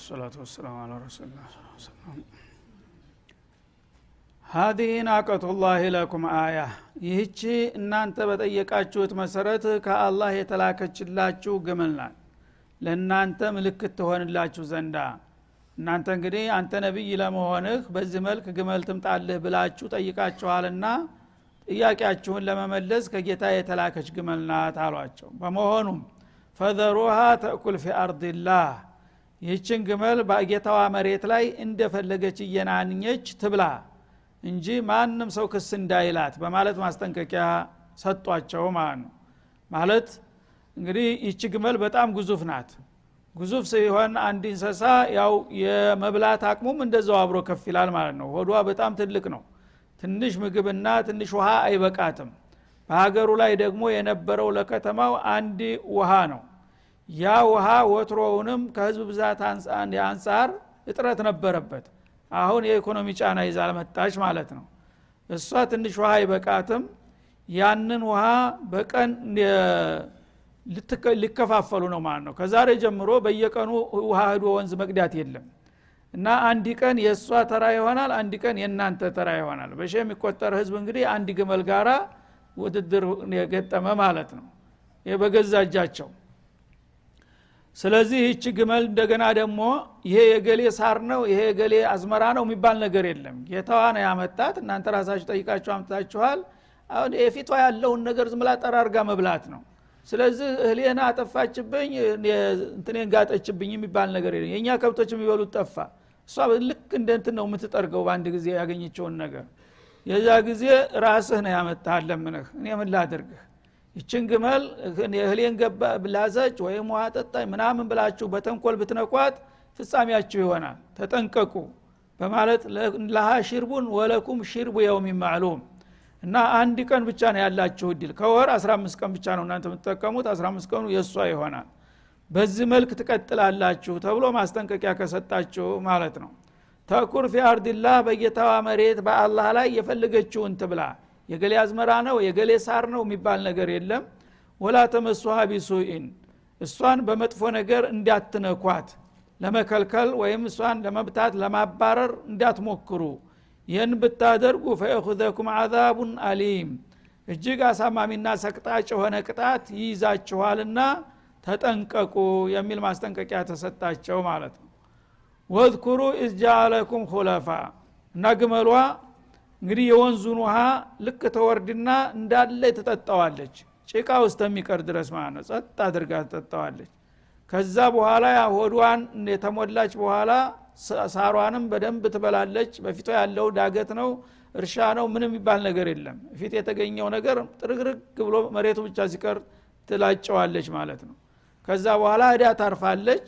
ወሰላቱ ወሰላሙ አላ ረሱላ ሀዲህ ናቀቱላህ ለኩም አያ። ይህቺ እናንተ በጠየቃችሁት መሰረት ከአላህ የተላከችላችሁ ግመል ናት። ለእናንተ ምልክት ትሆንላችሁ ዘንዳ። እናንተ እንግዲህ አንተ ነቢይ ለመሆንህ በዚህ መልክ ግመል ትምጣልህ ብላችሁ ጠይቃችኋልና ጥያቄያችሁን ለመመለስ ከጌታ የተላከች ግመል ናት አሏቸው። በመሆኑም ፈዘሩሃ ተእኩል ፊ አርድላህ ይህችን ግመል በጌታዋ መሬት ላይ እንደፈለገች እየናኘች ትብላ እንጂ ማንም ሰው ክስ እንዳይላት በማለት ማስጠንቀቂያ ሰጧቸው ማለት ነው። ማለት እንግዲህ ይቺ ግመል በጣም ግዙፍ ናት። ግዙፍ ሲሆን አንድ እንሰሳ ያው የመብላት አቅሙም እንደዛው አብሮ ከፍ ይላል ማለት ነው። ሆዷ በጣም ትልቅ ነው። ትንሽ ምግብና ትንሽ ውሃ አይበቃትም። በሀገሩ ላይ ደግሞ የነበረው ለከተማው አንድ ውሃ ነው ያ ውሃ ወትሮውንም ከህዝብ ብዛት አንጻር እጥረት ነበረበት። አሁን የኢኮኖሚ ጫና ይዛ መጣች ማለት ነው። እሷ ትንሽ ውሃ አይበቃትም። ያንን ውሃ በቀን ሊከፋፈሉ ነው ማለት ነው። ከዛሬ ጀምሮ በየቀኑ ውሃ ህዶ ወንዝ መቅዳት የለም። እና አንድ ቀን የእሷ ተራ ይሆናል አንድ ቀን የእናንተ ተራ ይሆናል። በሺ የሚቆጠር ህዝብ እንግዲህ አንድ ግመል ጋራ ውድድር የገጠመ ማለት ነው። በገዛ እጃቸው ስለዚህ ይቺ ግመል እንደገና ደግሞ ይሄ የገሌ ሳር ነው ይሄ የገሌ አዝመራ ነው የሚባል ነገር የለም። ጌታዋ ነው ያመጣት። እናንተ ራሳችሁ ጠይቃችሁ አምጥታችኋል። አሁን የፊቷ ያለውን ነገር ዝምላ ጠራርጋ መብላት ነው። ስለዚህ እህሌና አጠፋችብኝ እንትኔን ጋጠችብኝ የሚባል ነገር የለም። የእኛ ከብቶች የሚበሉት ጠፋ። እሷ ልክ እንደ እንትን ነው የምትጠርገው በአንድ ጊዜ ያገኘችውን ነገር። የዛ ጊዜ ራስህ ነው ያመጣህ እኔ ምን ላድርግህ ይችን ግመል እህሌን ገባ ብላዘች ወይም ውሃ ጠጣኝ ምናምን ብላችሁ በተንኮል ብትነኳት ፍጻሜያችሁ ይሆናል። ተጠንቀቁ በማለት ለሃ ሽርቡን ወለኩም ሽርቡ የውም ማዕሉም እና አንድ ቀን ብቻ ነው ያላችሁ እድል። ከወር 15 ቀን ብቻ ነው እናንተ የምትጠቀሙት። 15 ቀኑ የእሷ ይሆናል። በዚህ መልክ ትቀጥላላችሁ ተብሎ ማስጠንቀቂያ ከሰጣችሁ ማለት ነው። ተኩር ፊ አርድላህ በጌታዋ መሬት በአላህ ላይ የፈለገችውን ትብላ የገሌ አዝመራ ነው የገሌ ሳር ነው የሚባል ነገር የለም። ወላ ተመሱሃ ቢሱኢን እሷን በመጥፎ ነገር እንዳትነኳት ለመከልከል ወይም እሷን ለመብታት ለማባረር እንዳትሞክሩ። ይህን ብታደርጉ ፈየኹዘኩም አዛቡን አሊም እጅግ አሳማሚና ሰቅጣጭ የሆነ ቅጣት ይይዛችኋልና ተጠንቀቁ የሚል ማስጠንቀቂያ ተሰጣቸው ማለት ነው። ወዝኩሩ ኢዝጃአለኩም ሁለፋ እና ግመሏ እንግዲህ የወንዙን ውሃ ልክ ተወርድና እንዳለ ትጠጣዋለች ጭቃ ውስጥ የሚቀር ድረስ ማለት ነው። ጸጥ አድርጋ ትጠጣዋለች ከዛ በኋላ ሆዷን የተሞላች በኋላ ሳሯንም በደንብ ትበላለች። በፊቷ ያለው ዳገት ነው እርሻ ነው ምንም የሚባል ነገር የለም። ፊት የተገኘው ነገር ጥርግርግ ብሎ መሬቱ ብቻ ሲቀር ትላጨዋለች ማለት ነው። ከዛ በኋላ እዳ ታርፋለች።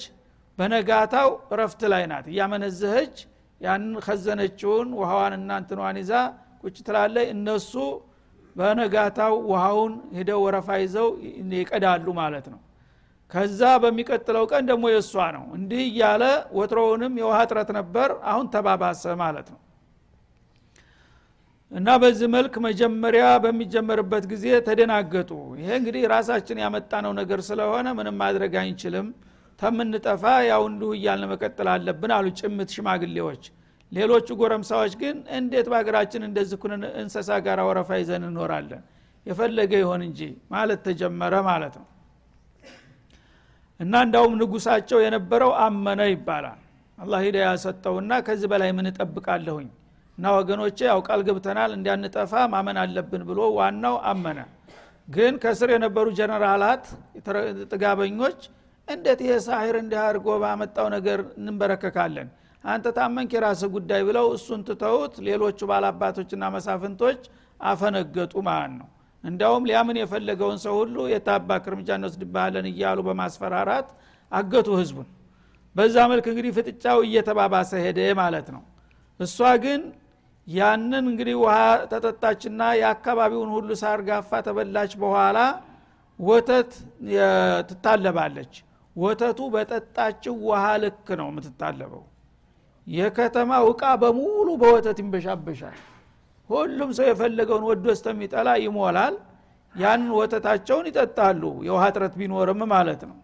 በነጋታው እረፍት ላይ ናት። እያመነዘኸች ያንን ከዘነችውን ውሃዋን እናንትኗን ይዛ ቁጭ ትላለይ እነሱ በነጋታው ውሃውን ሂደው ወረፋ ይዘው ይቀዳሉ ማለት ነው። ከዛ በሚቀጥለው ቀን ደግሞ የእሷ ነው። እንዲህ እያለ ወትሮውንም የውሃ እጥረት ነበር። አሁን ተባባሰ ማለት ነው። እና በዚህ መልክ መጀመሪያ በሚጀመርበት ጊዜ ተደናገጡ። ይሄ እንግዲህ ራሳችን ያመጣነው ነገር ስለሆነ ምንም ማድረግ አንችልም ተምንጠፋ ያው እንዲሁ እያልን መቀጠል አለብን አሉ ጭምት ሽማግሌዎች። ሌሎቹ ጎረምሳዎች ግን እንዴት በሀገራችን እንደዚህ ኩን እንሰሳ ጋር ወረፋ ይዘን እንኖራለን? የፈለገ ይሆን እንጂ ማለት ተጀመረ ማለት ነው። እና እንዳውም ንጉሳቸው የነበረው አመነ ይባላል። አላህ ሂዳያ ሰጠውና ከዚህ በላይ ምን እጠብቃለሁኝ? እና ወገኖቼ ያው ቃል ገብተናል እንዲያንጠፋ ማመን አለብን ብሎ ዋናው አመነ። ግን ከስር የነበሩ ጀነራላት ጥጋበኞች እንዴት ይሄ ሳሂር እንዲህ አድርጎ ባመጣው ነገር እንበረከካለን አንተ ታመንክ የራስህ ጉዳይ ብለው እሱን ትተውት ሌሎቹ ባላባቶችና መሳፍንቶች አፈነገጡ ማለት ነው። እንዲያውም ሊያምን የፈለገውን ሰው ሁሉ የታባክ እርምጃ እንወስድብሃለን እያሉ በማስፈራራት አገቱ ህዝቡን። በዛ መልክ እንግዲህ ፍጥጫው እየተባባሰ ሄደ ማለት ነው። እሷ ግን ያንን እንግዲህ ውሃ ተጠጣችና የአካባቢውን ሁሉ ሳርጋፋ ተበላች በኋላ ወተት ትታለባለች ወተቱ በጠጣችው ውሃ ልክ ነው የምትታለበው የከተማው እቃ በሙሉ በወተት ይንበሻበሻል። ሁሉም ሰው የፈለገውን ወዶ እስተሚጠላ ይሞላል። ያንን ወተታቸውን ይጠጣሉ። የውሃ ጥረት ቢኖርም ማለት ነው።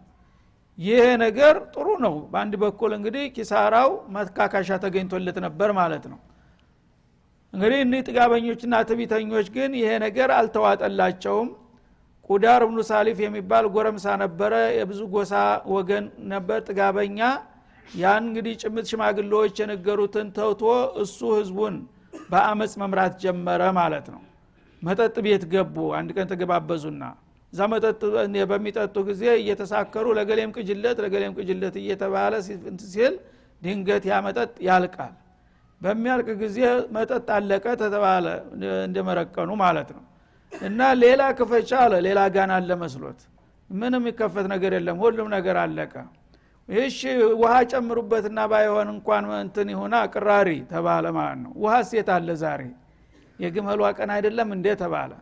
ይሄ ነገር ጥሩ ነው። በአንድ በኩል እንግዲህ ኪሳራው መካካሻ ተገኝቶለት ነበር ማለት ነው። እንግዲህ እኒህ ጥጋበኞችና ትቢተኞች ግን ይሄ ነገር አልተዋጠላቸውም ቁዳር ብኑ ሳሊፍ የሚባል ጎረምሳ ነበረ። የብዙ ጎሳ ወገን ነበር ጥጋበኛ። ያን እንግዲህ ጭምት ሽማግሌዎች የነገሩትን ተውቶ እሱ ህዝቡን በአመፅ መምራት ጀመረ ማለት ነው። መጠጥ ቤት ገቡ አንድ ቀን ተገባበዙና። እዛ መጠጥ በሚጠጡ ጊዜ እየተሳከሩ ለገሌም ቅጅለት ለገሌም ቅጅለት እየተባለ ሲል ድንገት ያ መጠጥ ያልቃል። በሚያልቅ ጊዜ መጠጥ አለቀ ተተባለ እንደመረቀኑ ማለት ነው እና ሌላ ክፈቻ አለ ሌላ ጋን አለ መስሎት። ምንም የሚከፈት ነገር የለም። ሁሉም ነገር አለቀ። ይሽ ውሃ ጨምሩበትና ባይሆን እንኳን እንትን ይሁና ቅራሪ ተባለ ማለት ነው። ውሃ ሴት አለ ዛሬ? የግመሏ ቀን አይደለም እንዴ ተባለ።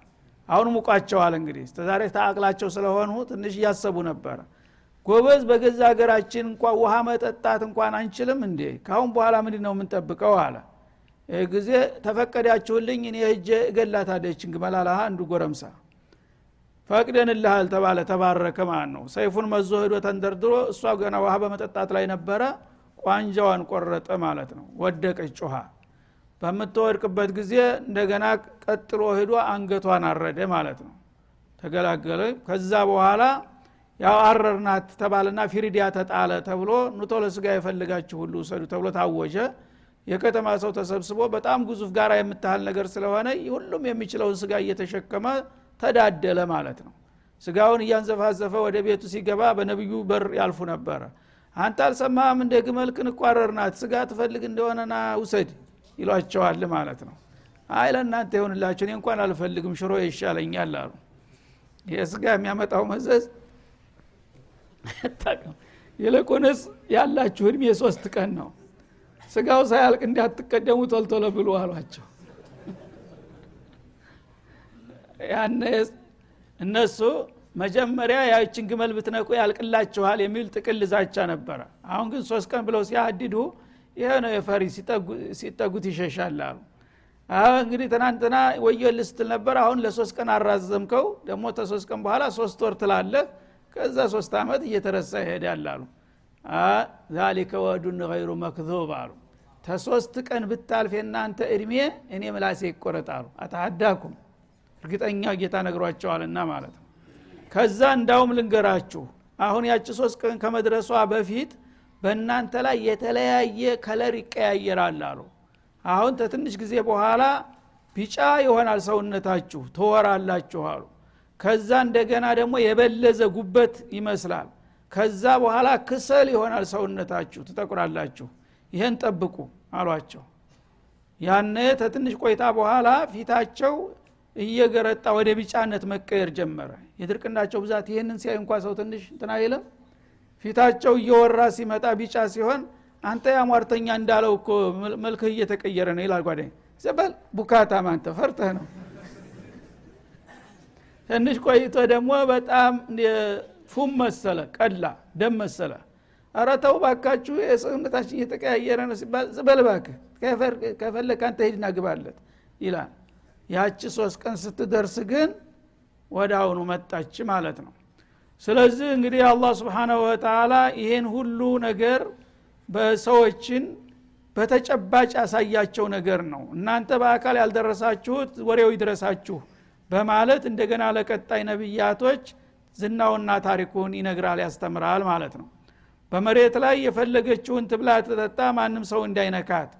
አሁን ሙቋቸዋል እንግዲህ። ዛሬ ተአቅላቸው ስለሆኑ ትንሽ እያሰቡ ነበረ ጎበዝ በገዛ ሀገራችን እንኳን ውሃ መጠጣት እንኳን አንችልም እንዴ? ካሁን በኋላ ምንድ ነው የምንጠብቀው አለ ጊዜ ተፈቀዳችሁልኝ እኔ እጀ እገላታለችን ግመላላሃ አንዱ ጎረምሳ። ፈቅደንልሃል ተባለ። ተባረከ ማለት ነው። ሰይፉን መዞ ሄዶ ተንደርድሮ እሷ ገና ውሃ በመጠጣት ላይ ነበረ። ቋንጃዋን ቆረጠ ማለት ነው። ወደቀች ጮሃ በምትወድቅበት ጊዜ እንደገና ቀጥሎ ሄዶ አንገቷን አረደ ማለት ነው። ተገላገለ። ከዛ በኋላ ያው አረርናት ተባለና ፊሪዲያ ተጣለ ተብሎ ኑቶ ለስጋ የፈልጋችሁ ሁሉ ውሰዱ ተብሎ ታወጀ የከተማ ሰው ተሰብስቦ በጣም ግዙፍ ጋራ የምታህል ነገር ስለሆነ ሁሉም የሚችለውን ስጋ እየተሸከመ ተዳደለ ማለት ነው። ስጋውን እያንዘፋዘፈ ወደ ቤቱ ሲገባ በነቢዩ በር ያልፉ ነበረ። አንተ አልሰማም እንደ ግመልክን እቋረርናት ስጋ ትፈልግ እንደሆነና ውሰድ ይሏቸዋል ማለት ነው። አይ ለእናንተ ይሆንላችሁ እኔ እንኳን አልፈልግም ሽሮ ይሻለኛል አሉ። ይህ ስጋ የሚያመጣው መዘዝ ይልቁንስ ያላችሁ እድሜ ሶስት ቀን ነው ስጋው ሳያልቅ እንዳትቀደሙ ቶልቶሎ ብሉ አሏቸው። ያነ እነሱ መጀመሪያ ያችን ግመል ብትነቁ ያልቅላችኋል የሚል ጥቅል ዛቻ ነበረ። አሁን ግን ሶስት ቀን ብለው ሲያድዱ ይሄ ነው የፈሪ ሲጠጉት ይሸሻል አሉ። እንግዲህ ትናንትና ወየል ስትል ነበር። አሁን ለሶስት ቀን አራዘምከው ደግሞ ተሶስት ቀን በኋላ ሶስት ወር ትላለህ። ከዛ ሶስት አመት እየተረሳ ይሄዳል አሉ። ዛሊከ ወዱን ገይሩ መክዙብ አሉ ተሶስት ቀን ብታልፍ የናንተ እድሜ እኔ ምላሴ ይቆረጣሉ። አታሃዳኩም እርግጠኛ ጌታ ነግሯቸዋልና ማለት ነው። ከዛ እንዳውም ልንገራችሁ አሁን ያቺ ሶስት ቀን ከመድረሷ በፊት በእናንተ ላይ የተለያየ ከለር ይቀያየራል አሉ። አሁን ተትንሽ ጊዜ በኋላ ቢጫ ይሆናል ሰውነታችሁ ትወራላችሁ አሉ። ከዛ እንደገና ደግሞ የበለዘ ጉበት ይመስላል። ከዛ በኋላ ክሰል ይሆናል ሰውነታችሁ ትጠቁራላችሁ። ይህን ጠብቁ አሏቸው። ያነ ተትንሽ ቆይታ በኋላ ፊታቸው እየገረጣ ወደ ቢጫነት መቀየር ጀመረ። የድርቅናቸው ብዛት ይህንን ሲያይ እንኳ ሰው ትንሽ እንትን አይልም። ፊታቸው እየወራ ሲመጣ ቢጫ ሲሆን አንተ ያሟርተኛ እንዳለው እኮ መልክህ እየተቀየረ ነው ይላል ጓደኝ ዘበል ቡካታ ማንተ ፈርተህ ነው። ትንሽ ቆይቶ ደግሞ በጣም ፉም መሰለ ቀላ ደም መሰለ አረተው ባካችሁ የሰውነታችን እየተቀያየረ ነው ሲባል ዝበል ከፈለግ አንተ ሂድና ግባለት ይላል። ያቺ ሶስት ቀን ስትደርስ ግን ወደ አሁኑ መጣች ማለት ነው። ስለዚህ እንግዲህ አላህ ስብሓናሁ ወተላ ይሄን ሁሉ ነገር በሰዎችን በተጨባጭ ያሳያቸው ነገር ነው። እናንተ በአካል ያልደረሳችሁት ወሬው ይድረሳችሁ በማለት እንደገና ለቀጣይ ነቢያቶች ዝናውና ታሪኩን ይነግራል ያስተምራል ማለት ነው በመሬት ላይ የፈለገችውን ትብላ ትጠጣ ማንም ሰው እንዳይነካት።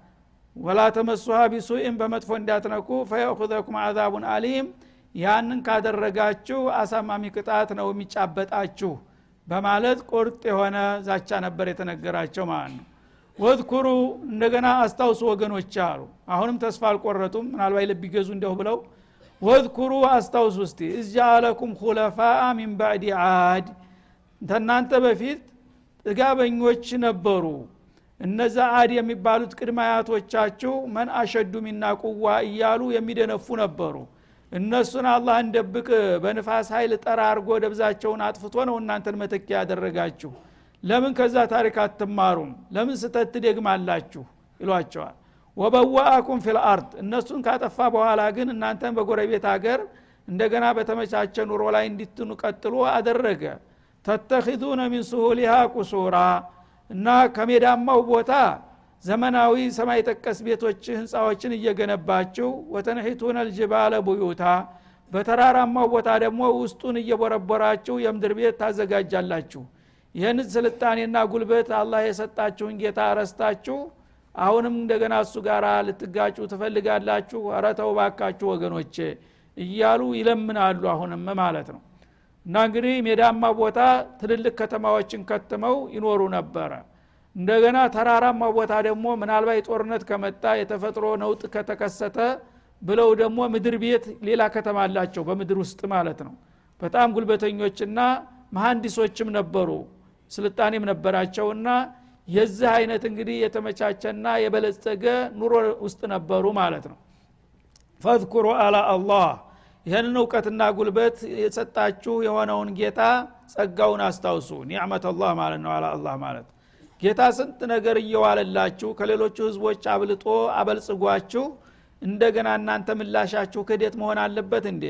ወላ ተመሱሃ ቢሱኢን በመጥፎ እንዳትነኩ። ፈየእኹዘኩም አዛቡን አሊም ያንን ካደረጋችሁ አሳማሚ ቅጣት ነው የሚጫበጣችሁ በማለት ቁርጥ የሆነ ዛቻ ነበር የተነገራቸው ማለት ነው። ወዝኩሩ እንደገና አስታውሱ ወገኖች አሉ። አሁንም ተስፋ አልቆረጡም። ምናልባት ልብ ይገዙ እንደሁ ብለው واذكروا አስታውሱ እስቲ። إذ جعلكم خلفاء من بعد عاد ከናንተ በፊት ጥጋበኞች ነበሩ። እነዛ አድ የሚባሉት ቅድመ አያቶቻችሁ من أشد منا قوة እያሉ የሚደነፉ ነበሩ። እነሱን አላህ እንደብቅ በንፋስ ኃይል ጠራ አርጎ ደብዛቸውን አጥፍቶ ነው እናንተን መተኪያ ያደረጋችሁ። ለምን ከዛ ታሪክ አትማሩም? ለምን ስተት ደግማላችሁ ይሏቸዋል። وبوأكم في الأرض እነሱን ካጠፋ በኋላ ግን እናንተን በጎረቤት ሀገር እንደገና በተመቻቸ ኑሮ ላይ እንዲትኑ ቀጥሎ አደረገ تتخذون من سهولها قصورا እና ከሜዳማው ቦታ ዘመናዊ ሰማይ ጠቀስ ቤቶች ህንፃዎችን እየገነባችሁ وتنحتون الجبال بيوتا በተራራማው ቦታ ደግሞ ውስጡን እየቦረቦራችሁ የምድር ቤት ታዘጋጃላችሁ። ይህን ስልጣኔና ጉልበት አላህ የሰጣችሁን ጌታ ረስታችሁ አሁንም እንደገና እሱ ጋር ልትጋጩ ትፈልጋላችሁ? አረተው ባካችሁ ወገኖቼ እያሉ ይለምናሉ አሁንም ማለት ነው እና እንግዲህ ሜዳማ ቦታ ትልልቅ ከተማዎችን ከትመው ይኖሩ ነበረ። እንደገና ተራራማ ቦታ ደግሞ ምናልባት ጦርነት ከመጣ የተፈጥሮ ነውጥ ከተከሰተ ብለው ደግሞ ምድር ቤት ሌላ ከተማ አላቸው በምድር ውስጥ ማለት ነው። በጣም ጉልበተኞችና መሀንዲሶችም ነበሩ ስልጣኔም ነበራቸውና የዚህ አይነት እንግዲህ የተመቻቸና የበለጸገ ኑሮ ውስጥ ነበሩ ማለት ነው። ፈዝኩሩ አላ አላህ ይህንን እውቀትና ጉልበት የሰጣችሁ የሆነውን ጌታ ጸጋውን አስታውሱ። ኒዕመት አላህ ማለት ነው። አላ አላህ ማለት ጌታ ስንት ነገር እየዋለላችሁ ከሌሎቹ ህዝቦች አብልጦ አበልጽጓችሁ እንደገና እናንተ ምላሻችሁ ክህደት መሆን አለበት እንዴ?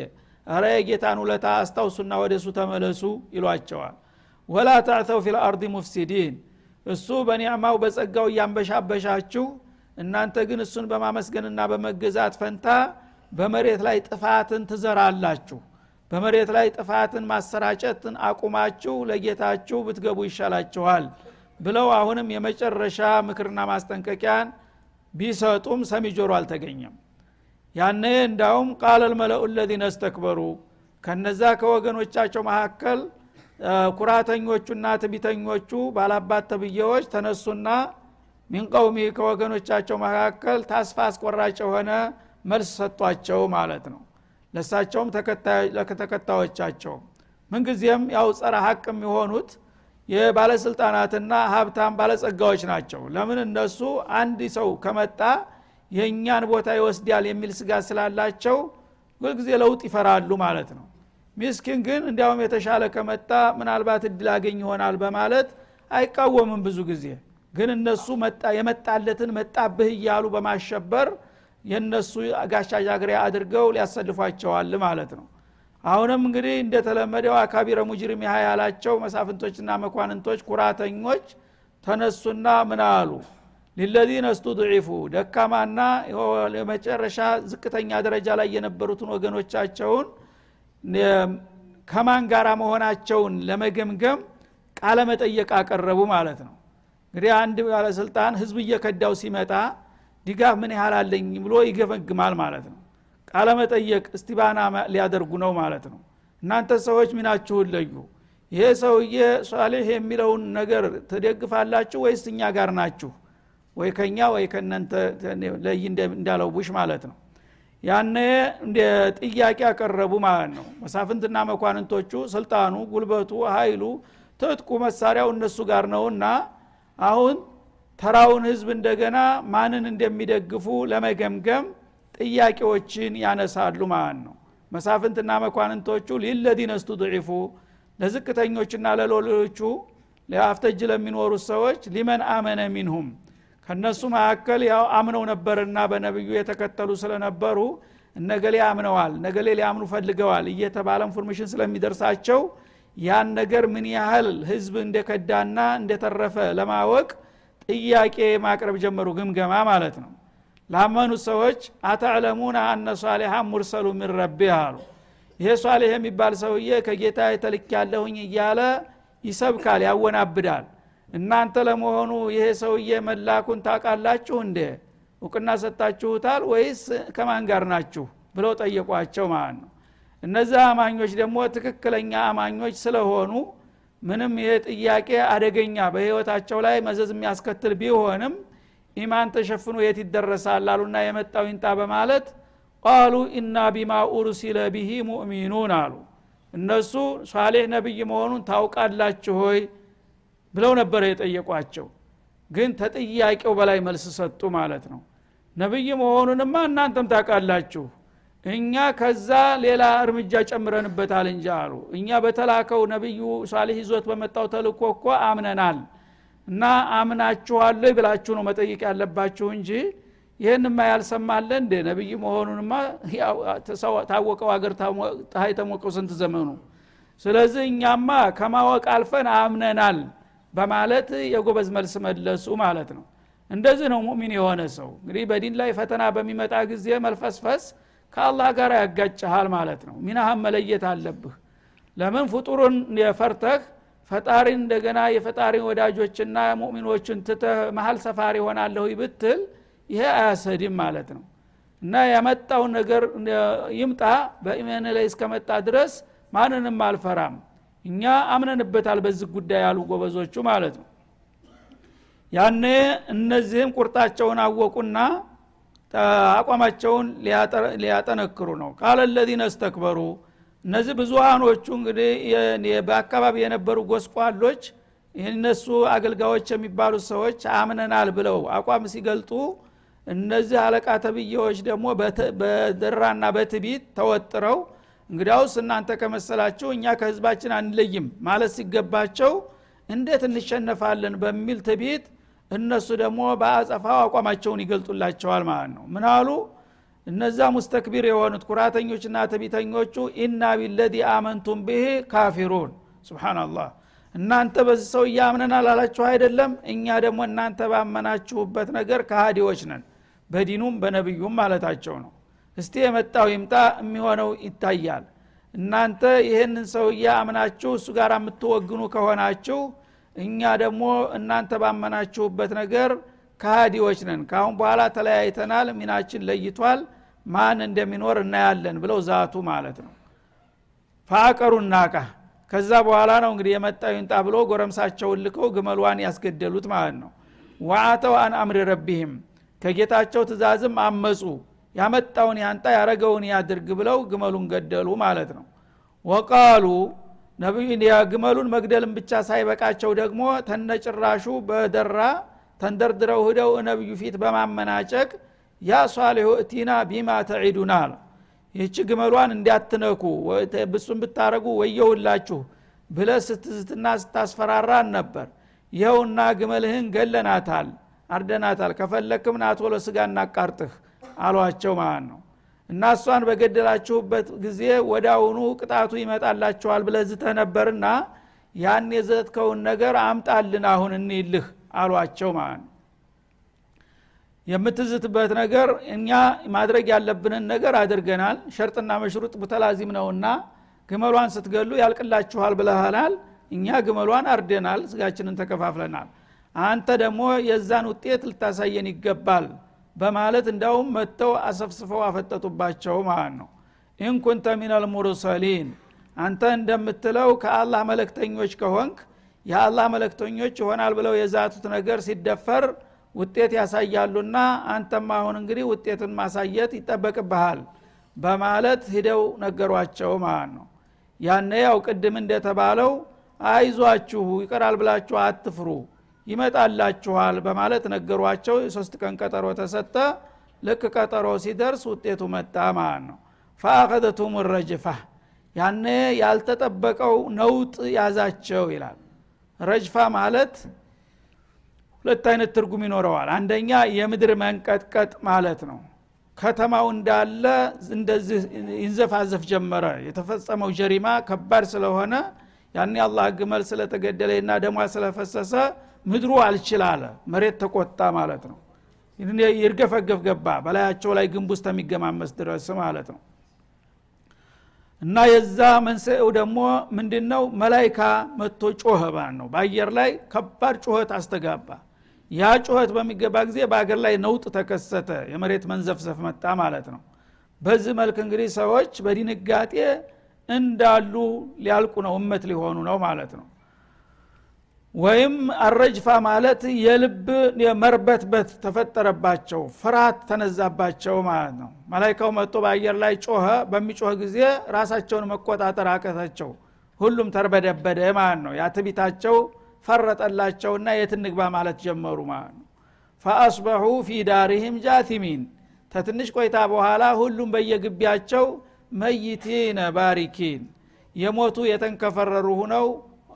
እረ የጌታን ውለታ አስታውሱና ወደ እሱ ተመለሱ ይሏቸዋል። ወላ ተዕተው ፊ ልአርድ ሙፍሲዲን እሱ በኒዕማው በጸጋው እያንበሻበሻችሁ እናንተ ግን እሱን በማመስገንና በመገዛት ፈንታ በመሬት ላይ ጥፋትን ትዘራላችሁ። በመሬት ላይ ጥፋትን ማሰራጨትን አቁማችሁ ለጌታችሁ ብትገቡ ይሻላችኋል ብለው አሁንም የመጨረሻ ምክርና ማስጠንቀቂያን ቢሰጡም ሰሚ ጆሮ አልተገኘም። ያነ እንዳውም ቃል ልመለኡ ለዚነ እስተክበሩ ከነዛ ከወገኖቻቸው መካከል ኩራተኞቹና ትቢተኞቹ ባላባት ተብዬዎች ተነሱና ሚን ቀውሚ ከወገኖቻቸው መካከል ታስፋ አስቆራጭ የሆነ መልስ ሰጧቸው ማለት ነው። ለሳቸውም ለተከታዮቻቸው። ምንጊዜም ያው ጸረ ሀቅ የሚሆኑት የባለስልጣናትና ሀብታም ባለጸጋዎች ናቸው። ለምን እነሱ አንድ ሰው ከመጣ የእኛን ቦታ ይወስዳል የሚል ስጋት ስላላቸው ሁልጊዜ ለውጥ ይፈራሉ ማለት ነው። ሚስኪን ግን እንዲያውም የተሻለ ከመጣ ምናልባት እድል አገኝ ይሆናል በማለት አይቃወምም ብዙ ጊዜ። ግን እነሱ መጣ የመጣለትን መጣብህ እያሉ በማሸበር የእነሱ ጋሻ ጃግሪያ አድርገው ሊያሰልፏቸዋል ማለት ነው። አሁንም እንግዲህ እንደተለመደው አካቢረ ሙጅሪም ያህ ያላቸው መሳፍንቶችና መኳንንቶች ኩራተኞች ተነሱና ምን አሉ? ሊለዚነ ስቱድዒፉ ደካማና የመጨረሻ ዝቅተኛ ደረጃ ላይ የነበሩትን ወገኖቻቸውን ከማን ጋራ መሆናቸውን ለመገምገም ቃለ መጠየቅ አቀረቡ ማለት ነው። እንግዲህ አንድ ባለስልጣን ህዝብ እየከዳው ሲመጣ ድጋፍ ምን ያህል አለኝ ብሎ ይገመግማል ማለት ነው። ቃለ መጠየቅ እስቲባና ሊያደርጉ ነው ማለት ነው። እናንተ ሰዎች ሚናችሁን ለዩ። ይሄ ሰውዬ ሷሌህ የሚለውን ነገር ትደግፋላችሁ ወይስ እኛ ጋር ናችሁ? ወይ ከኛ ወይ ከእናንተ ለይ እንዳለው ቡሽ ማለት ነው። ያነ እንደ ጥያቄ ያቀረቡ ማለት ነው። መሳፍንትና መኳንንቶቹ ስልጣኑ ጉልበቱ ኃይሉ ትጥቁ መሳሪያው እነሱ ጋር ነውና አሁን ተራውን ህዝብ እንደገና ማንን እንደሚደግፉ ለመገምገም ጥያቄዎችን ያነሳሉ ማለት ነው። መሳፍንትና መኳንንቶቹ للذين استضعفوا ለዝቅተኞችና ለሎሎቹ ለአፍተጅ ለሚኖሩት ሰዎች لمن آمن منهم። ከነሱ መካከል ያው አምነው ነበርና በነብዩ የተከተሉ ስለነበሩ እነገሌ አምነዋል ነገሌ ሊያምኑ ፈልገዋል እየተባለ information ስለሚደርሳቸው ያን ነገር ምን ያህል ህዝብ እንደከዳና እንደተረፈ ለማወቅ ጥያቄ ማቅረብ ጀመሩ ግምገማ ማለት ነው። ላመኑት ሰዎች አተዕለሙና አነ ሷሊሃ ሙርሰሉ ምን ረቢህ አሉ። ይሄ ሷሊህ የሚባል ሰውዬ ከጌታ የተልክ ያለሁኝ እያለ ይሰብካል ያወናብዳል። እናንተ ለመሆኑ ይሄ ሰውዬ መላኩን ታውቃላችሁ እንዴ? እውቅና ሰጥታችሁታል ወይስ ከማን ጋር ናችሁ ብለው ጠየቋቸው ማለት ነው። እነዚህ አማኞች ደግሞ ትክክለኛ አማኞች ስለሆኑ ምንም ይሄ ጥያቄ አደገኛ በህይወታቸው ላይ መዘዝ የሚያስከትል ቢሆንም ኢማን ተሸፍኖ የት ይደረሳል አሉና የመጣው ይንጣ በማለት ቃሉ ኢና ቢማ ኡርሲለ ቢሂ ሙእሚኑን አሉ። እነሱ ሷሌህ ነቢይ መሆኑን ታውቃላችሁ ሆይ? ብለው ነበረ የጠየቋቸው። ግን ተጥያቄው በላይ መልስ ሰጡ ማለት ነው። ነቢይ መሆኑንማ እናንተም ታውቃላችሁ እኛ ከዛ ሌላ እርምጃ ጨምረንበታል እንጂ አሉ። እኛ በተላከው ነቢዩ ሳሌህ ይዞት በመጣው ተልኮ እኮ አምነናል እና አምናችኋለሁ ብላችሁ ነው መጠየቅ ያለባችሁ እንጂ ይህንማ ያልሰማለ እንደ ነቢይ መሆኑንማ ታወቀው ሀገር ፀሐይ ተሞቀው ስንት ዘመኑ? ስለዚህ እኛማ ከማወቅ አልፈን አምነናል በማለት የጎበዝ መልስ መለሱ ማለት ነው። እንደዚህ ነው ሙሚን የሆነ ሰው። እንግዲህ በዲን ላይ ፈተና በሚመጣ ጊዜ መልፈስፈስ ከአላህ ጋር ያጋጭሃል ማለት ነው። ሚናህን መለየት አለብህ። ለምን ፍጡሩን የፈርተህ? ፈጣሪ እንደገና የፈጣሪ ወዳጆችና ሙእሚኖችን ትተህ መሀል ሰፋሪ ሆናለሁ ብትል ይሄ አያሰድም ማለት ነው። እና ያመጣው ነገር ይምጣ። በኢሜን ላይ እስከመጣ ድረስ ማንንም አልፈራም። እኛ አምነንበታል በዚህ ጉዳይ ያሉ ጎበዞቹ ማለት ነው። ያኔ እነዚህም ቁርጣቸውን አወቁና አቋማቸውን ሊያጠነክሩ ነው። ቃለ ለዚነ እስተክበሩ። እነዚህ ብዙሃኖቹ እንግዲህ በአካባቢ የነበሩ ጎስቋሎች እነሱ አገልጋዮች የሚባሉት ሰዎች አምነናል ብለው አቋም ሲገልጡ እነዚህ አለቃ ተብዬዎች ደግሞ በደራና በትቢት ተወጥረው እንግዲያውስ እናንተ ከመሰላችሁ እኛ ከህዝባችን አንለይም ማለት ሲገባቸው እንዴት እንሸነፋለን በሚል ትቢት እነሱ ደግሞ በአጸፋው አቋማቸውን ይገልጡላቸዋል ማለት ነው። ምን አሉ? እነዛ ሙስተክቢር የሆኑት ኩራተኞችና ትቢተኞቹ ኢና ቢለዚ አመንቱም ብሄ ካፊሩን። ስብናላህ እናንተ በዚህ ሰው እያምነናል አላችሁ አይደለም? እኛ ደግሞ እናንተ ባመናችሁበት ነገር ከሃዲዎች ነን። በዲኑም በነቢዩም ማለታቸው ነው። እስቲ የመጣው ይምጣ የሚሆነው ይታያል። እናንተ ይህንን ሰውዬ አምናችሁ እሱ ጋር የምትወግኑ ከሆናችሁ እኛ ደግሞ እናንተ ባመናችሁበት ነገር ከሃዲዎች ነን። ካሁን በኋላ ተለያይተናል ሚናችን ለይቷል ማን እንደሚኖር እናያለን ብለው ዛቱ ማለት ነው። ፋቀሩ ናቃ ከዛ በኋላ ነው እንግዲህ የመጣው ይንጣ ብሎ ጎረምሳቸውን ልከው ግመሏን ያስገደሉት ማለት ነው። ወአተው አን አምሪ ረቢህም ከጌታቸው ትእዛዝም አመፁ። ያመጣውን ያንጣ ያረገውን ያድርግ ብለው ግመሉን ገደሉ ማለት ነው። ወቃሉ ነቢዩ ግመሉን መግደልን ብቻ ሳይበቃቸው ደግሞ ተነጭራሹ በደራ ተንደርድረው ህደው ነቢዩ ፊት በማመናጨቅ ያ ሷሊሁ እቲና ቢማ ተዒዱና ይህች ግመሏን እንዲያትነኩ ብሱን ብታረጉ ወየውላችሁ ብለ ስትዝትና ስታስፈራራን ነበር። ይኸውና ግመልህን ገለናታል አርደናታል። ከፈለክም ናቶሎ ስጋ እናቃርጥህ አሏቸው ማለት ነው እና እሷን በገደላችሁበት ጊዜ ወዳውኑ ቅጣቱ ይመጣላችኋል ብለ ዝተህ ነበርና ያን የዘትከውን ነገር አምጣልን አሁን እንይልህ አሏቸው ማለት ነው። የምትዝትበት ነገር እኛ ማድረግ ያለብንን ነገር አድርገናል። ሸርጥና መሽሩጥ ሙተላዚም ነውና ግመሏን ስትገሉ ያልቅላችኋል ብለሃናል እኛ ግመሏን አርደናል ስጋችንን ተከፋፍለናል። አንተ ደግሞ የዛን ውጤት ልታሳየን ይገባል በማለት እንዳውም መጥተው አሰፍስፈው አፈጠጡባቸው ማለት ነው። ኢንኩንተ ሚነል ሙርሰሊን አንተ እንደምትለው ከአላህ መለክተኞች ከሆንክ የአላህ መለክተኞች ይሆናል ብለው የዛቱት ነገር ሲደፈር ውጤት ያሳያሉና አንተም አሁን እንግዲህ ውጤትን ማሳየት ይጠበቅብሃል በማለት ሂደው ነገሯቸው ማለት ነው። ያነ ያው ቅድም እንደተባለው አይዟችሁ ይቀራል ብላችሁ አትፍሩ ይመጣላችኋል በማለት ነገሯቸው። የሶስት ቀን ቀጠሮ ተሰጠ። ልክ ቀጠሮ ሲደርስ ውጤቱ መጣ ማለት ነው። ፈአኸዘቱም ረጅፋ ያነ ያልተጠበቀው ነውጥ ያዛቸው ይላል። ረጅፋ ማለት ሁለት አይነት ትርጉም ይኖረዋል። አንደኛ የምድር መንቀጥቀጥ ማለት ነው። ከተማው እንዳለ እንደዚህ ይንዘፋዘፍ ጀመረ። የተፈጸመው ጀሪማ ከባድ ስለሆነ ያኔ አላህ ግመል ስለተገደለና ደሟ ስለፈሰሰ ምድሩ አልችላለ መሬት ተቆጣ ማለት ነው። ይርገፈገፍ ገባ። በላያቸው ላይ ግንቡ እስከሚገማመስ ድረስ ማለት ነው። እና የዛ መንስኤው ደግሞ ምንድነው? መላይካ መጥቶ ጮኸ ነው። በአየር ላይ ከባድ ጩኸት አስተጋባ። ያ ጩኸት በሚገባ ጊዜ በአገር ላይ ነውጥ ተከሰተ። የመሬት መንዘፍዘፍ መጣ ማለት ነው። በዚህ መልክ እንግዲህ ሰዎች በድንጋጤ እንዳሉ ሊያልቁ ነው። እመት ሊሆኑ ነው ማለት ነው ወይም አረጅፋ ማለት የልብ መርበትበት ተፈጠረባቸው ፍርሃት ተነዛባቸው ማለት ነው። መላይካው መጥቶ በአየር ላይ ጮኸ በሚጮህ ጊዜ ራሳቸውን መቆጣጠር አቀታቸው። ሁሉም ተርበደበደ ማለት ነው። ያትቢታቸው ፈረጠላቸውና የት እንግባ ማለት ጀመሩ ማለት ነው። ፈአስበሑ ፊ ዳሪህም ጃቲሚን። ተትንሽ ቆይታ በኋላ ሁሉም በየግቢያቸው መይቲነ ባሪኪን። የሞቱ የተንከፈረሩ ሁነው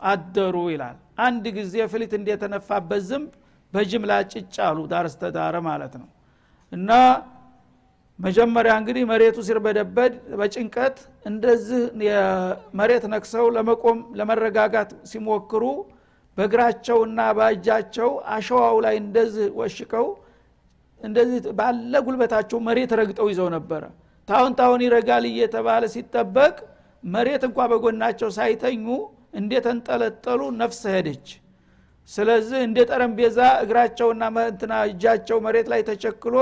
አደሩ ይላል አንድ ጊዜ ፍሊት እንደተነፋበት ዝንብ በጅምላ ጭጭ አሉ ዳር እስተዳረ ማለት ነው። እና መጀመሪያ እንግዲህ መሬቱ ሲርበደበድ በጭንቀት እንደዚህ መሬት ነክሰው ለመቆም ለመረጋጋት ሲሞክሩ በእግራቸውና በእጃቸው አሸዋው ላይ እንደዚህ ወሽቀው እንደዚህ ባለ ጉልበታቸው መሬት ረግጠው ይዘው ነበረ። ታሁን ታሁን ይረጋል እየተባለ ሲጠበቅ መሬት እንኳ በጎናቸው ሳይተኙ እንደተንጠለጠሉ ነፍስ ሄደች። ስለዚህ እንደ ጠረጴዛ እግራቸውና እንትና እጃቸው መሬት ላይ ተቸክሎ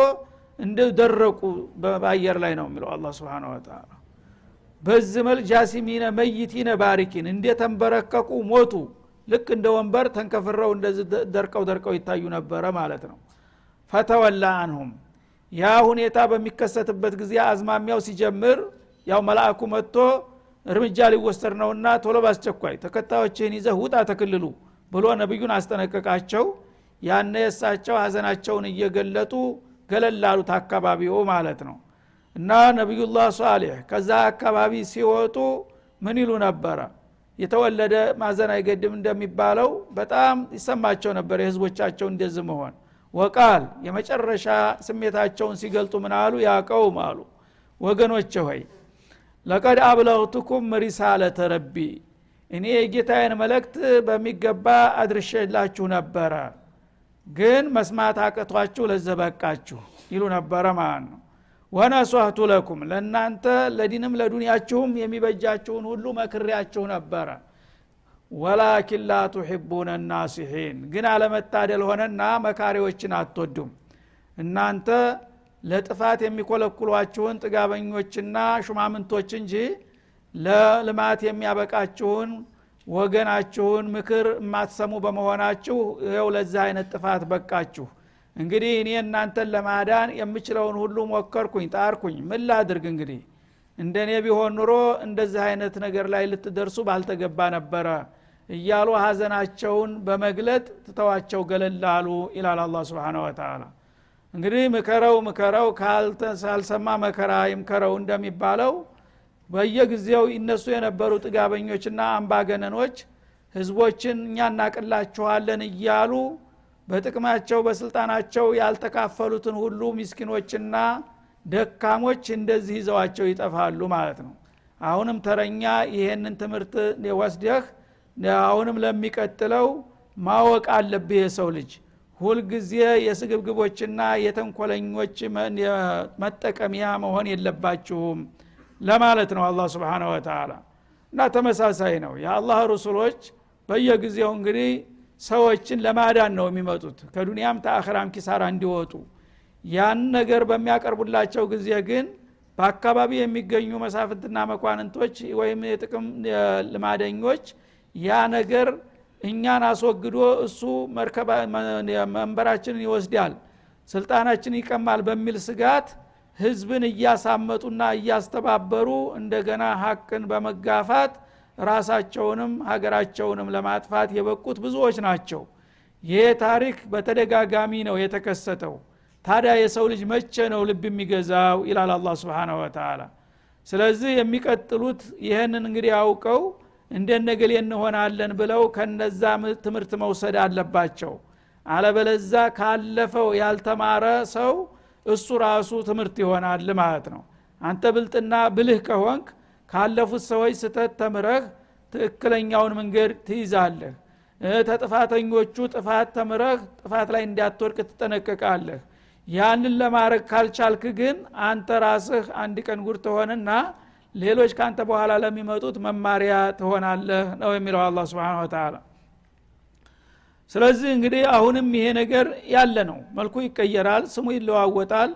እንደ ደረቁ በአየር ላይ ነው የሚለው አላ ስብን ወተላ በዚህ መልክ ጃሲሚነ መይቲነ ባሪኪን እንደተንበረከቁ ሞቱ። ልክ እንደ ወንበር ተንከፍረው እንደዚህ ደርቀው ደርቀው ይታዩ ነበረ ማለት ነው። ፈተወላ አንሁም። ያ ሁኔታ በሚከሰትበት ጊዜ አዝማሚያው ሲጀምር ያው መልአኩ መጥቶ እርምጃ ሊወሰድ ነውና ቶሎ ባስቸኳይ ተከታዮችህን ይዘህ ውጣ ተክልሉ ብሎ ነቢዩን አስጠነቀቃቸው። ያነ የእሳቸው ሀዘናቸውን እየገለጡ ገለላሉት አካባቢው ማለት ነው። እና ነቢዩላህ ሷሌሕ ከዛ አካባቢ ሲወጡ ምን ይሉ ነበረ? የተወለደ ማዘን አይገድም እንደሚባለው በጣም ይሰማቸው ነበር የህዝቦቻቸው እንደዚህ መሆን። ወቃል የመጨረሻ ስሜታቸውን ሲገልጡ ምን አሉ? ያቀውም አሉ። ወገኖች ሆይ ለቀድ አብለውትኩም ሪሳለተ ረቢ እኔ የጌታዬን መልእክት በሚገባ አድርሼላችሁ ነበረ ግን መስማት አቅቷችሁ ለዘበቃችሁ ይሉ ነበረ ማለት ነው። ወነሷህቱ ለኩም ለእናንተ ለዲንም ለዱንያችሁም የሚበጃችሁን ሁሉ መክሬያችሁ ነበረ። ወላኪን ላ ቱሒቡነ ናሲሒን ግን አለመታደል ሆነና መካሪዎችን አትወዱም። እናንተ ለጥፋት የሚኮለኩሏችሁን ጥጋበኞችና ሹማምንቶች እንጂ ለልማት የሚያበቃችሁን ወገናችሁን ምክር የማትሰሙ በመሆናችሁ ይኸው ለዚህ አይነት ጥፋት በቃችሁ። እንግዲህ እኔ እናንተን ለማዳን የምችለውን ሁሉ ሞከርኩኝ ጣርኩኝ። ምን ላድርግ እንግዲህ? እንደ እኔ ቢሆን ኑሮ እንደዚህ አይነት ነገር ላይ ልትደርሱ ባልተገባ ነበረ እያሉ ሀዘናቸውን በመግለጥ ትተዋቸው ገለላሉ ይላል አላ ስብን ወተላ እንግዲህ ምከረው ምከረው ካልሰማ መከራ ይምከረው እንደሚባለው በየጊዜው ይነሱ የነበሩ ጥጋበኞችና አምባገነኖች ህዝቦችን እኛ እናቅላችኋለን እያሉ በጥቅማቸው በስልጣናቸው ያልተካፈሉትን ሁሉ ሚስኪኖችና ደካሞች እንደዚህ ይዘዋቸው ይጠፋሉ ማለት ነው። አሁንም ተረኛ ይሄንን ትምህርት ወስደህ አሁንም ለሚቀጥለው ማወቅ አለብህ የሰው ልጅ ሁልጊዜ የስግብግቦችና የተንኮለኞች መጠቀሚያ መሆን የለባችሁም ለማለት ነው አላህ ስብሓን ወተላ እና ተመሳሳይ ነው። የአላህ ሩሱሎች በየጊዜው እንግዲህ ሰዎችን ለማዳን ነው የሚመጡት ከዱንያም ተአኽራም ኪሳራ እንዲወጡ። ያን ነገር በሚያቀርቡላቸው ጊዜ ግን በአካባቢ የሚገኙ መሳፍንትና መኳንንቶች ወይም የጥቅም ልማደኞች ያ ነገር እኛን አስወግዶ እሱ መንበራችንን ይወስዳል ስልጣናችን ይቀማል በሚል ስጋት ህዝብን እያሳመጡና እያስተባበሩ እንደገና ሀቅን በመጋፋት ራሳቸውንም ሀገራቸውንም ለማጥፋት የበቁት ብዙዎች ናቸው። ይሄ ታሪክ በተደጋጋሚ ነው የተከሰተው። ታዲያ የሰው ልጅ መቼ ነው ልብ የሚገዛው? ይላል አላ ስብን ወተላ ስለዚህ የሚቀጥሉት ይህንን እንግዲህ አውቀው እንደነገሌ እንሆናለን ብለው ከነዛ ትምህርት መውሰድ አለባቸው። አለበለዛ ካለፈው ያልተማረ ሰው እሱ ራሱ ትምህርት ይሆናል ማለት ነው። አንተ ብልጥና ብልህ ከሆንክ ካለፉት ሰዎች ስተት ተምረህ ትክክለኛውን መንገድ ትይዛለህ። ተጥፋተኞቹ ጥፋት ተምረህ ጥፋት ላይ እንዳትወድቅ ትጠነቀቃለህ። ያንን ለማድረግ ካልቻልክ ግን አንተ ራስህ አንድ ቀን ጉድ ትሆንና ሌሎች ካንተ በኋላ ለሚመጡት መማሪያ ትሆናለህ ነው የሚለው አላ ስብን ወተላ ስለዚህ እንግዲህ አሁንም ይሄ ነገር ያለ ነው። መልኩ ይቀየራል ስሙ ይለዋወጣል።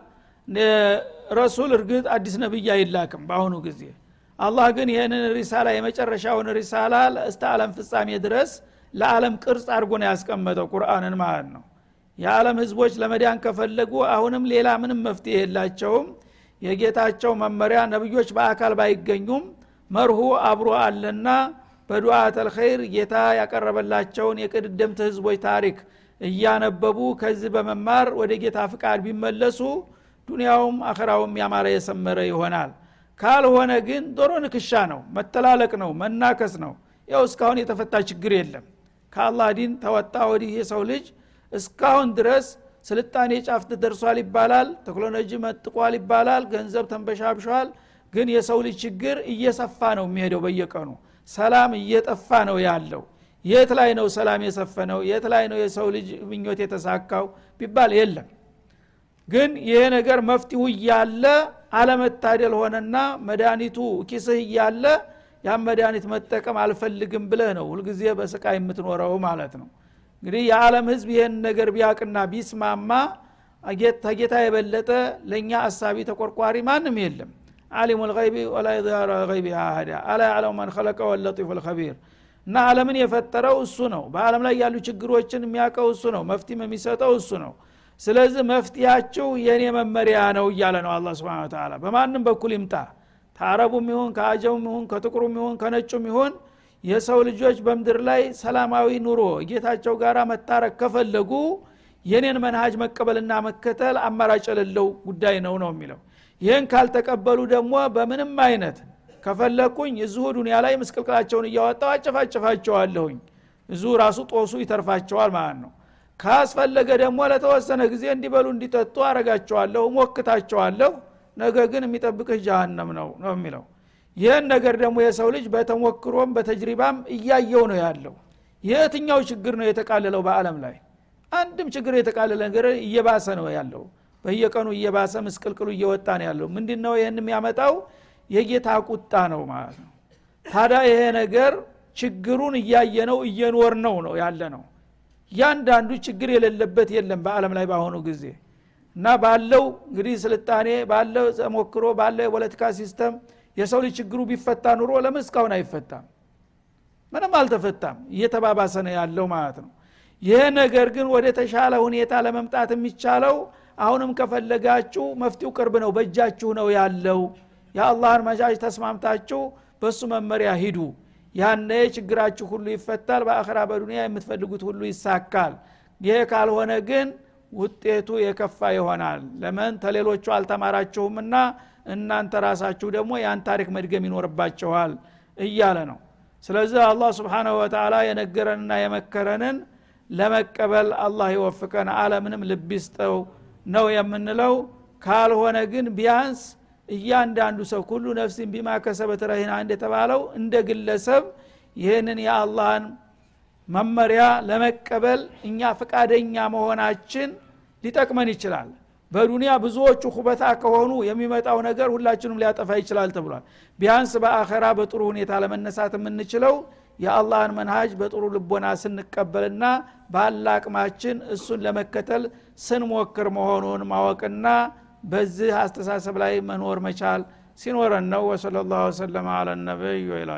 ረሱል እርግጥ አዲስ ነብይ አይላክም በአሁኑ ጊዜ። አላህ ግን ይህንን ሪሳላ የመጨረሻውን ሪሳላ እስተ ዓለም ፍጻሜ ድረስ ለዓለም ቅርጽ አድርጎ ነው ያስቀመጠው ቁርአንን ማለት ነው። የዓለም ህዝቦች ለመዳን ከፈለጉ አሁንም ሌላ ምንም መፍትሄ የላቸውም የጌታቸው መመሪያ ነብዮች በአካል ባይገኙም መርሁ አብሮ አለና በዱዓት አልኸይር ጌታ ያቀረበላቸውን የቅድምት ህዝቦች ታሪክ እያነበቡ ከዚህ በመማር ወደ ጌታ ፍቃድ ቢመለሱ ዱንያውም አኸራውም ያማረ የሰመረ ይሆናል። ካልሆነ ግን ዶሮ ንክሻ ነው መተላለቅ ነው መናከስ ነው። ያው እስካሁን የተፈታ ችግር የለም። ከአላህ ዲን ተወጣ ወዲህ የሰው ልጅ እስካሁን ድረስ ስልጣኔ ጫፍ ደርሷል ይባላል ቴክኖሎጂ መጥቋል ይባላል ገንዘብ ተንበሻብሿል። ግን የሰው ልጅ ችግር እየሰፋ ነው የሚሄደው በየቀኑ። ሰላም እየጠፋ ነው ያለው። የት ላይ ነው ሰላም የሰፈነው? የት ላይ ነው የሰው ልጅ ምኞት የተሳካው? ቢባል የለም። ግን ይሄ ነገር መፍትሁ እያለ አለመታደል ሆነና መድኃኒቱ ኪስህ እያለ ያን መድኃኒት መጠቀም አልፈልግም ብለህ ነው ሁልጊዜ በስቃይ የምትኖረው ማለት ነው እንግዲህ የዓለም ህዝብ ይህን ነገር ቢያቅና ቢስማማ ተጌታ የበለጠ ለእኛ አሳቢ ተቆርቋሪ ማንም የለም። አሊሙ ልይቢ ወላ ዛራ ይቢ አህዳ አላ ያዕለሙ መን ከለቀ ወለጢፉ ልከቢር እና አለምን የፈጠረው እሱ ነው። በአለም ላይ ያሉ ችግሮችን የሚያውቀው እሱ ነው። መፍትም የሚሰጠው እሱ ነው። ስለዚህ መፍትያችሁ የእኔ መመሪያ ነው እያለ ነው አላ ስብን ተላ በማንም በኩል ይምጣ። ከአረቡም ይሁን ከአጀሙም ይሁን ከጥቁሩም ይሁን ከነጩም ይሁን የሰው ልጆች በምድር ላይ ሰላማዊ ኑሮ ጌታቸው ጋር መታረቅ ከፈለጉ የኔን መንሃጅ መቀበልና መከተል አማራጭ የሌለው ጉዳይ ነው ነው የሚለው። ይህን ካልተቀበሉ ደግሞ በምንም አይነት ከፈለግኩኝ እዚሁ ዱኒያ ላይ ምስቅልቅላቸውን እያወጣው አጨፋጭፋቸዋለሁኝ። እዙ ራሱ ጦሱ ይተርፋቸዋል ማለት ነው። ካስፈለገ ደግሞ ለተወሰነ ጊዜ እንዲበሉ እንዲጠጡ አረጋቸዋለሁ ሞክታቸዋለሁ ነገ ግን የሚጠብቅህ ጃሃንም ነው ነው የሚለው ይህን ነገር ደግሞ የሰው ልጅ በተሞክሮም በተጅሪባም እያየው ነው ያለው። የትኛው ችግር ነው የተቃለለው በአለም ላይ? አንድም ችግር የተቃለለ ነገር እየባሰ ነው ያለው። በየቀኑ እየባሰ ምስቅልቅሉ እየወጣ ነው ያለው። ምንድ ነው ይህን የሚያመጣው? የጌታ ቁጣ ነው ማለት ነው። ታዲያ ይሄ ነገር ችግሩን እያየ ነው እየኖር ነው ነው ያለ ነው እያንዳንዱ ችግር የሌለበት የለም በአለም ላይ በአሁኑ ጊዜ። እና ባለው እንግዲህ ስልጣኔ ባለው ተሞክሮ ባለው የፖለቲካ system የሰው ልጅ ችግሩ ቢፈታ ኑሮ ለምን እስካሁን አይፈታም? ምንም አልተፈታም። እየተባባሰ ነው ያለው ማለት ነው። ይህ ነገር ግን ወደ ተሻለ ሁኔታ ለመምጣት የሚቻለው አሁንም ከፈለጋችሁ መፍትው ቅርብ ነው በእጃችሁ ነው ያለው። የአላህን መጃጅ ተስማምታችሁ በእሱ መመሪያ ሂዱ። ያነ ችግራችሁ ሁሉ ይፈታል በአኸራ በዱኒያ የምትፈልጉት ሁሉ ይሳካል። ይሄ ካልሆነ ግን ውጤቱ የከፋ ይሆናል። ለምን ተሌሎቹ አልተማራችሁምና እናንተ ራሳችሁ ደግሞ ያን ታሪክ መድገም ይኖርባቸዋል እያለ ነው። ስለዚህ አላህ ስብሓናሁ ወተላ የነገረንና የመከረንን ለመቀበል አላህ ይወፍቀን አለምንም ልብ ነው የምንለው። ካልሆነ ግን ቢያንስ እያንዳንዱ ሰው ሁሉ ነፍሲን ቢማ ከሰበት ረሂና እንደተባለው እንደ ግለሰብ ይህንን የአላህን መመሪያ ለመቀበል እኛ ፈቃደኛ መሆናችን ሊጠቅመን ይችላል በዱንያ ብዙዎቹ ኩበታ ከሆኑ የሚመጣው ነገር ሁላችንም ሊያጠፋ ይችላል ተብሏል። ቢያንስ በአኸራ በጥሩ ሁኔታ ለመነሳት የምንችለው የአላህን መንሃጅ በጥሩ ልቦና ስንቀበልና ባለ አቅማችን እሱን ለመከተል ስንሞክር መሆኑን ማወቅና በዚህ አስተሳሰብ ላይ መኖር መቻል ሲኖረን ነው። ወሰለ ላሁ ወሰለማ አለ ነቢይ ወይላ